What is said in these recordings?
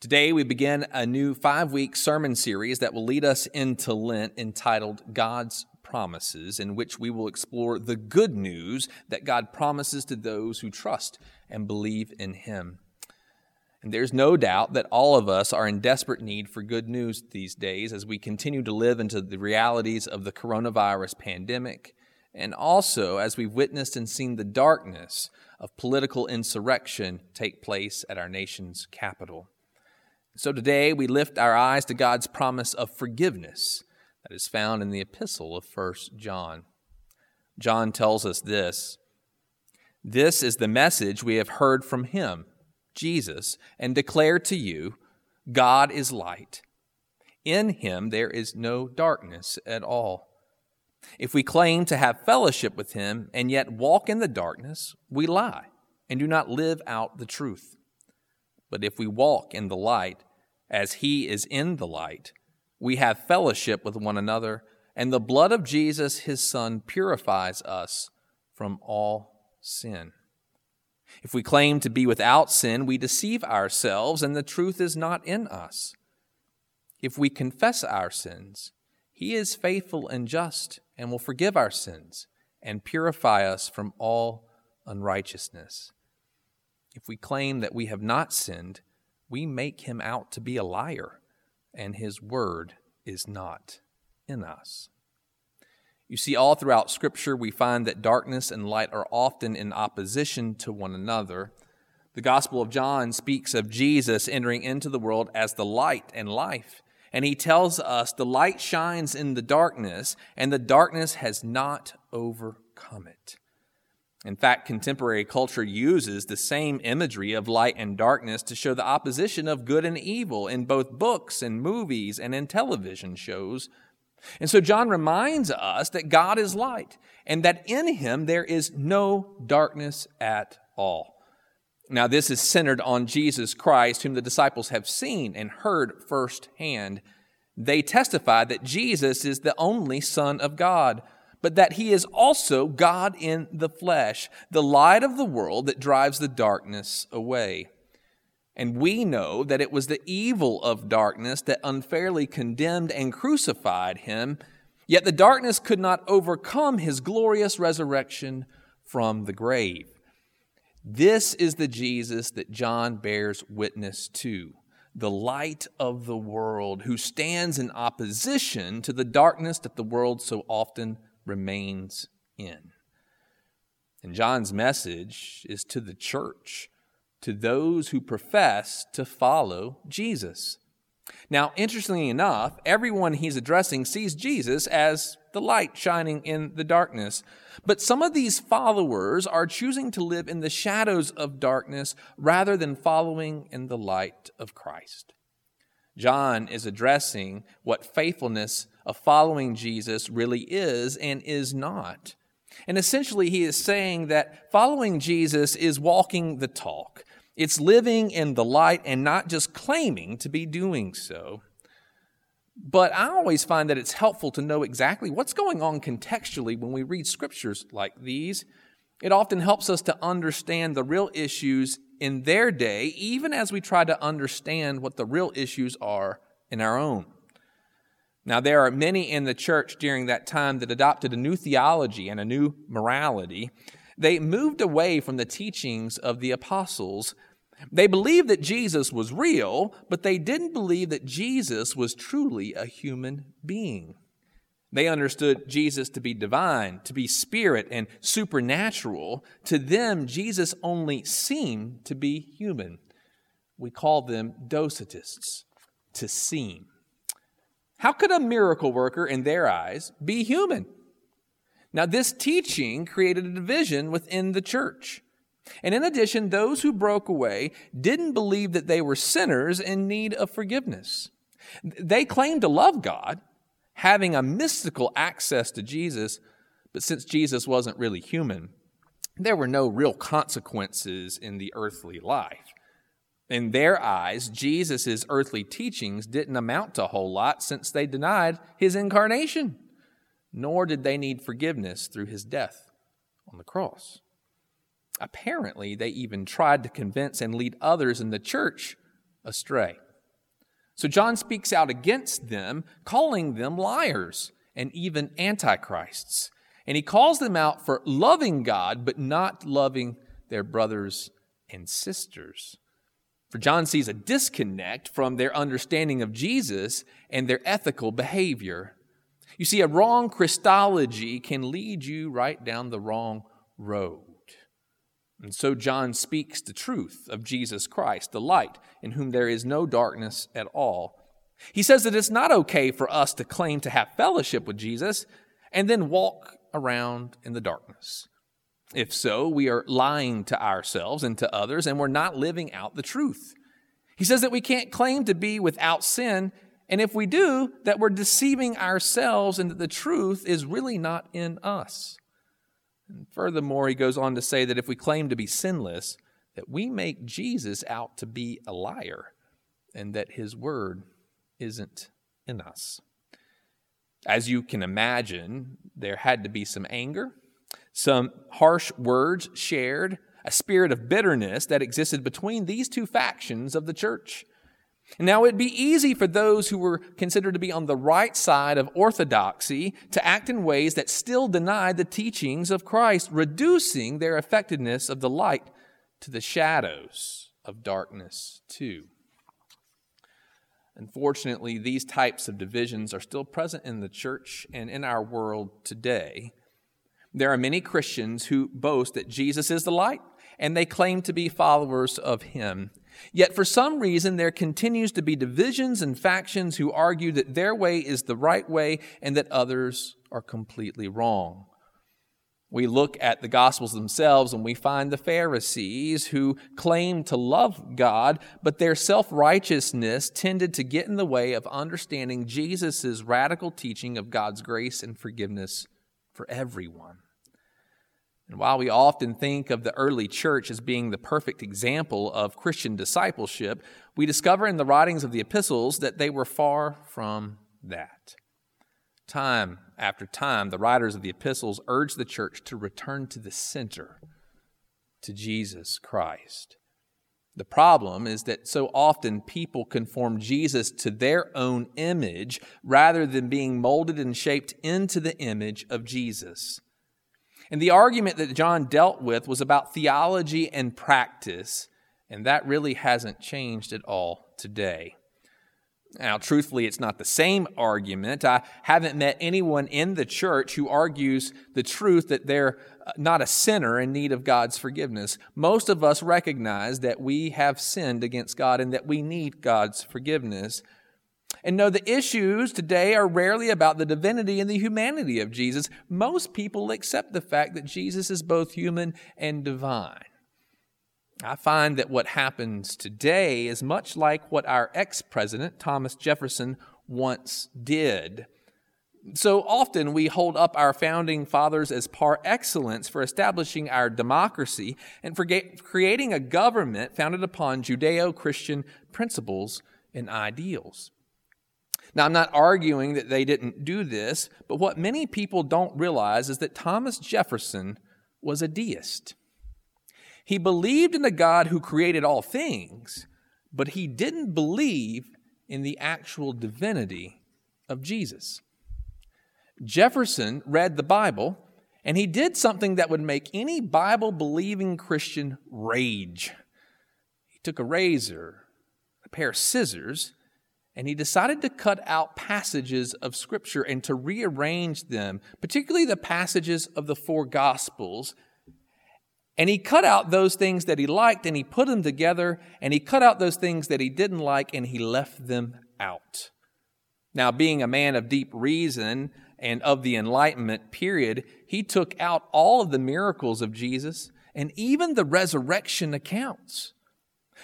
Today, we begin a new five week sermon series that will lead us into Lent entitled God's Promises, in which we will explore the good news that God promises to those who trust and believe in Him. And there's no doubt that all of us are in desperate need for good news these days as we continue to live into the realities of the coronavirus pandemic, and also as we've witnessed and seen the darkness of political insurrection take place at our nation's capital. So today we lift our eyes to God's promise of forgiveness that is found in the epistle of 1 John. John tells us this This is the message we have heard from him, Jesus, and declare to you God is light. In him there is no darkness at all. If we claim to have fellowship with him and yet walk in the darkness, we lie and do not live out the truth. But if we walk in the light, as he is in the light, we have fellowship with one another, and the blood of Jesus, his Son, purifies us from all sin. If we claim to be without sin, we deceive ourselves, and the truth is not in us. If we confess our sins, he is faithful and just and will forgive our sins and purify us from all unrighteousness. If we claim that we have not sinned, we make him out to be a liar, and his word is not in us. You see, all throughout Scripture, we find that darkness and light are often in opposition to one another. The Gospel of John speaks of Jesus entering into the world as the light and life. And he tells us the light shines in the darkness, and the darkness has not overcome it. In fact, contemporary culture uses the same imagery of light and darkness to show the opposition of good and evil in both books and movies and in television shows. And so John reminds us that God is light and that in him there is no darkness at all. Now, this is centered on Jesus Christ, whom the disciples have seen and heard firsthand. They testify that Jesus is the only Son of God but that he is also God in the flesh, the light of the world that drives the darkness away. And we know that it was the evil of darkness that unfairly condemned and crucified him, yet the darkness could not overcome his glorious resurrection from the grave. This is the Jesus that John bears witness to, the light of the world, who stands in opposition to the darkness that the world so often remains in. And John's message is to the church, to those who profess to follow Jesus. Now, interestingly enough, everyone he's addressing sees Jesus as the light shining in the darkness. But some of these followers are choosing to live in the shadows of darkness rather than following in the light of Christ. John is addressing what faithfulness of following Jesus really is and is not. And essentially, he is saying that following Jesus is walking the talk. It's living in the light and not just claiming to be doing so. But I always find that it's helpful to know exactly what's going on contextually when we read scriptures like these. It often helps us to understand the real issues in their day, even as we try to understand what the real issues are in our own. Now, there are many in the church during that time that adopted a new theology and a new morality. They moved away from the teachings of the apostles. They believed that Jesus was real, but they didn't believe that Jesus was truly a human being. They understood Jesus to be divine, to be spirit and supernatural. To them, Jesus only seemed to be human. We call them docetists, to seem. How could a miracle worker, in their eyes, be human? Now, this teaching created a division within the church. And in addition, those who broke away didn't believe that they were sinners in need of forgiveness. They claimed to love God, having a mystical access to Jesus, but since Jesus wasn't really human, there were no real consequences in the earthly life. In their eyes, Jesus' earthly teachings didn't amount to a whole lot since they denied his incarnation, nor did they need forgiveness through his death on the cross. Apparently, they even tried to convince and lead others in the church astray. So John speaks out against them, calling them liars and even antichrists. And he calls them out for loving God, but not loving their brothers and sisters. For John sees a disconnect from their understanding of Jesus and their ethical behavior. You see, a wrong Christology can lead you right down the wrong road. And so John speaks the truth of Jesus Christ, the light, in whom there is no darkness at all. He says that it's not okay for us to claim to have fellowship with Jesus and then walk around in the darkness. If so, we are lying to ourselves and to others, and we're not living out the truth. He says that we can't claim to be without sin, and if we do, that we're deceiving ourselves and that the truth is really not in us. And furthermore, he goes on to say that if we claim to be sinless, that we make Jesus out to be a liar and that his word isn't in us. As you can imagine, there had to be some anger, some harsh words shared, a spirit of bitterness that existed between these two factions of the church. Now, it'd be easy for those who were considered to be on the right side of orthodoxy to act in ways that still denied the teachings of Christ, reducing their effectiveness of the light to the shadows of darkness, too. Unfortunately, these types of divisions are still present in the church and in our world today. There are many Christians who boast that Jesus is the light and they claim to be followers of him. Yet for some reason, there continues to be divisions and factions who argue that their way is the right way and that others are completely wrong. We look at the Gospels themselves and we find the Pharisees who claimed to love God, but their self righteousness tended to get in the way of understanding Jesus' radical teaching of God's grace and forgiveness for everyone. And while we often think of the early church as being the perfect example of Christian discipleship, we discover in the writings of the epistles that they were far from that. Time after time, the writers of the epistles urge the church to return to the center, to Jesus Christ. The problem is that so often people conform Jesus to their own image rather than being molded and shaped into the image of Jesus. And the argument that John dealt with was about theology and practice, and that really hasn't changed at all today. Now, truthfully, it's not the same argument. I haven't met anyone in the church who argues the truth that they're uh, not a sinner in need of God's forgiveness. Most of us recognize that we have sinned against God and that we need God's forgiveness. And no, the issues today are rarely about the divinity and the humanity of Jesus. Most people accept the fact that Jesus is both human and divine. I find that what happens today is much like what our ex president, Thomas Jefferson, once did. So often we hold up our founding fathers as par excellence for establishing our democracy and for creating a government founded upon Judeo Christian principles and ideals. Now, I'm not arguing that they didn't do this, but what many people don't realize is that Thomas Jefferson was a deist. He believed in the God who created all things, but he didn't believe in the actual divinity of Jesus. Jefferson read the Bible and he did something that would make any Bible believing Christian rage. He took a razor, a pair of scissors, and he decided to cut out passages of Scripture and to rearrange them, particularly the passages of the four Gospels. And he cut out those things that he liked and he put them together, and he cut out those things that he didn't like and he left them out. Now, being a man of deep reason and of the Enlightenment period, he took out all of the miracles of Jesus and even the resurrection accounts.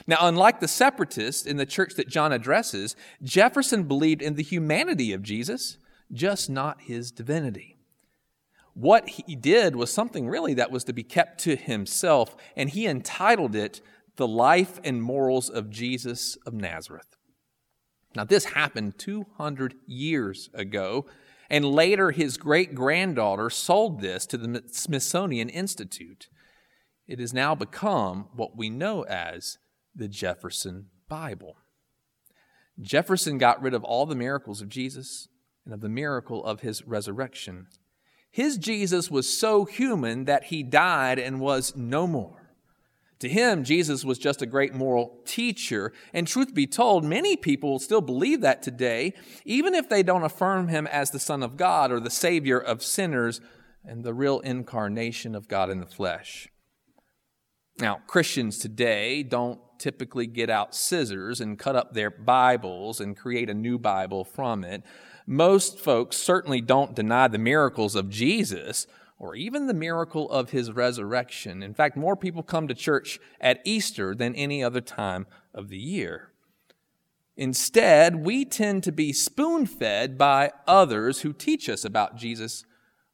Now, unlike the separatists in the church that John addresses, Jefferson believed in the humanity of Jesus, just not his divinity. What he did was something really that was to be kept to himself, and he entitled it The Life and Morals of Jesus of Nazareth. Now, this happened 200 years ago, and later his great granddaughter sold this to the Smithsonian Institute. It has now become what we know as the Jefferson Bible. Jefferson got rid of all the miracles of Jesus and of the miracle of his resurrection. His Jesus was so human that he died and was no more. To him, Jesus was just a great moral teacher. And truth be told, many people still believe that today, even if they don't affirm him as the Son of God or the Savior of sinners and the real incarnation of God in the flesh. Now, Christians today don't typically get out scissors and cut up their Bibles and create a new Bible from it. Most folks certainly don't deny the miracles of Jesus or even the miracle of his resurrection. In fact, more people come to church at Easter than any other time of the year. Instead, we tend to be spoon fed by others who teach us about Jesus,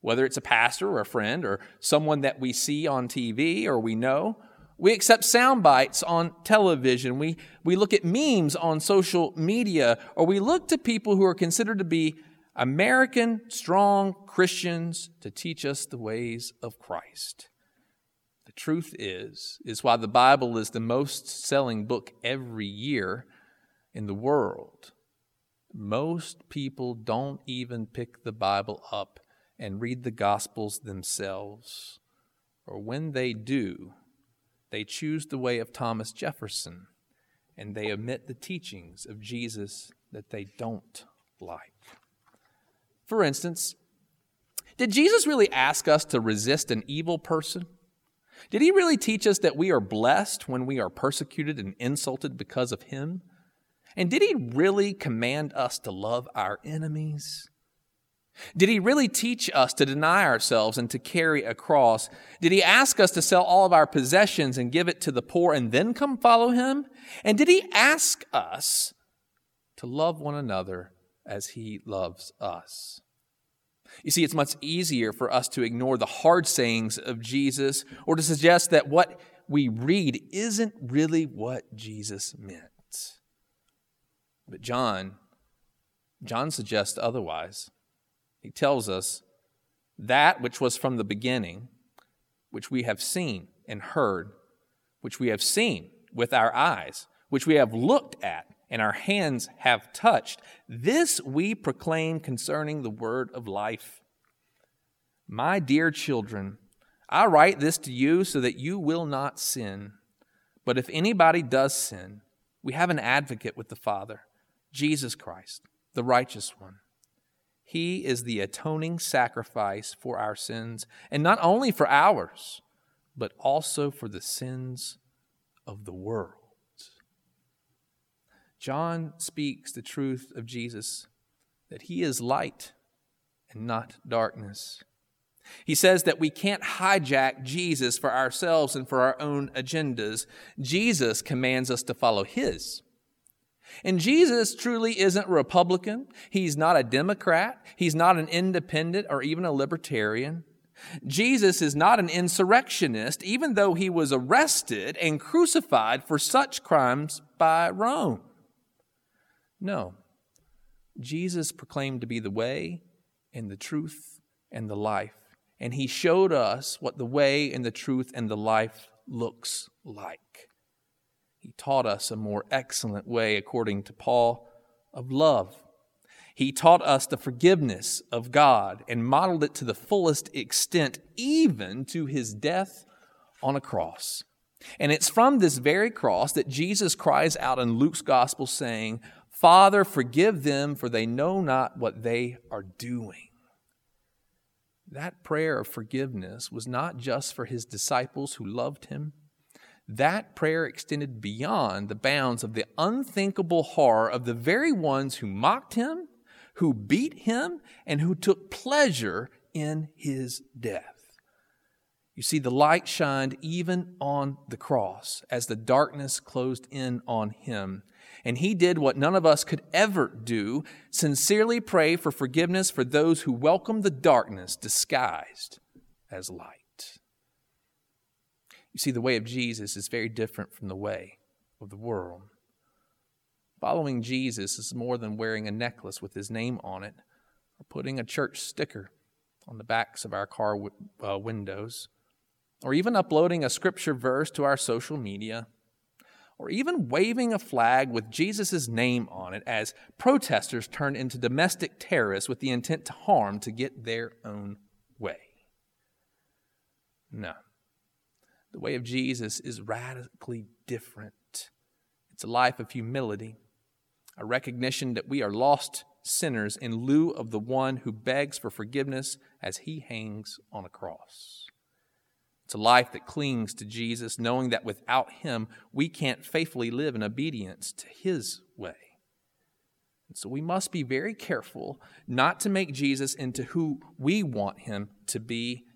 whether it's a pastor or a friend or someone that we see on TV or we know. We accept sound bites on television. We, we look at memes on social media, or we look to people who are considered to be American strong Christians to teach us the ways of Christ. The truth is, is why the Bible is the most selling book every year in the world. Most people don't even pick the Bible up and read the Gospels themselves. Or when they do, they choose the way of Thomas Jefferson and they omit the teachings of Jesus that they don't like. For instance, did Jesus really ask us to resist an evil person? Did he really teach us that we are blessed when we are persecuted and insulted because of him? And did he really command us to love our enemies? Did he really teach us to deny ourselves and to carry a cross? Did he ask us to sell all of our possessions and give it to the poor and then come follow him? And did he ask us to love one another as he loves us? You see, it's much easier for us to ignore the hard sayings of Jesus or to suggest that what we read isn't really what Jesus meant. But John, John suggests otherwise. He tells us that which was from the beginning, which we have seen and heard, which we have seen with our eyes, which we have looked at and our hands have touched, this we proclaim concerning the word of life. My dear children, I write this to you so that you will not sin. But if anybody does sin, we have an advocate with the Father, Jesus Christ, the righteous one. He is the atoning sacrifice for our sins, and not only for ours, but also for the sins of the world. John speaks the truth of Jesus that he is light and not darkness. He says that we can't hijack Jesus for ourselves and for our own agendas. Jesus commands us to follow his. And Jesus truly isn't Republican. He's not a Democrat. He's not an independent or even a libertarian. Jesus is not an insurrectionist, even though he was arrested and crucified for such crimes by Rome. No. Jesus proclaimed to be the way and the truth and the life. And he showed us what the way and the truth and the life looks like. He taught us a more excellent way, according to Paul, of love. He taught us the forgiveness of God and modeled it to the fullest extent, even to his death on a cross. And it's from this very cross that Jesus cries out in Luke's gospel, saying, Father, forgive them, for they know not what they are doing. That prayer of forgiveness was not just for his disciples who loved him, that prayer extended beyond the bounds of the unthinkable horror of the very ones who mocked him, who beat him, and who took pleasure in his death. You see, the light shined even on the cross as the darkness closed in on him. And he did what none of us could ever do sincerely pray for forgiveness for those who welcome the darkness disguised as light. You see, the way of Jesus is very different from the way of the world. Following Jesus is more than wearing a necklace with his name on it or putting a church sticker on the backs of our car uh, windows or even uploading a scripture verse to our social media. or even waving a flag with Jesus' name on it as protesters turned into domestic terrorists with the intent to harm to get their own way. No. The way of Jesus is radically different. It's a life of humility, a recognition that we are lost sinners in lieu of the one who begs for forgiveness as he hangs on a cross. It's a life that clings to Jesus, knowing that without him, we can't faithfully live in obedience to his way. And so we must be very careful not to make Jesus into who we want him to be.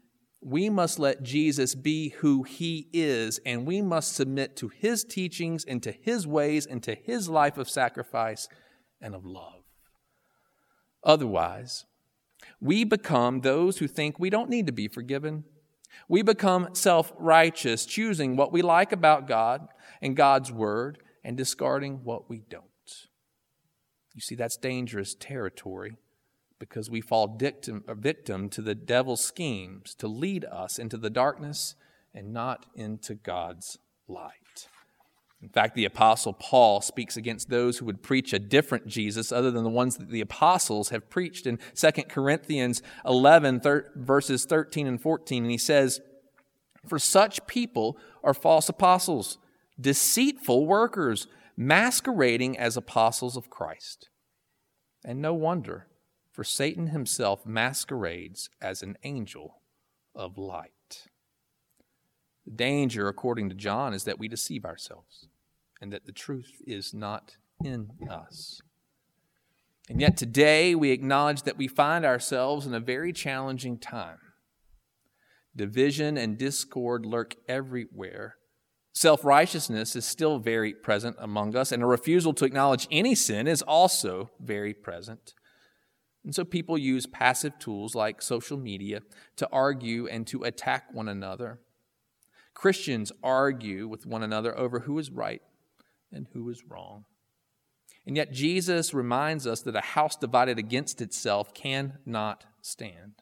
We must let Jesus be who he is, and we must submit to his teachings and to his ways and to his life of sacrifice and of love. Otherwise, we become those who think we don't need to be forgiven. We become self righteous, choosing what we like about God and God's Word and discarding what we don't. You see, that's dangerous territory because we fall victim, uh, victim to the devil's schemes to lead us into the darkness and not into God's light. In fact, the Apostle Paul speaks against those who would preach a different Jesus other than the ones that the apostles have preached in 2 Corinthians 11, thir- verses 13 and 14. And he says, For such people are false apostles, deceitful workers, masquerading as apostles of Christ. And no wonder, for Satan himself masquerades as an angel of light. The danger, according to John, is that we deceive ourselves and that the truth is not in us. And yet today we acknowledge that we find ourselves in a very challenging time. Division and discord lurk everywhere. Self righteousness is still very present among us, and a refusal to acknowledge any sin is also very present. And so people use passive tools like social media to argue and to attack one another. Christians argue with one another over who is right and who is wrong. And yet, Jesus reminds us that a house divided against itself cannot stand.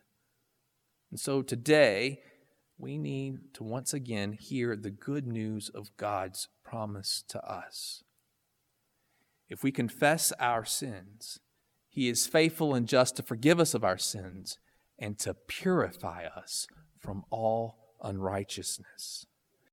And so today, we need to once again hear the good news of God's promise to us. If we confess our sins, He is faithful and just to forgive us of our sins and to purify us from all unrighteousness.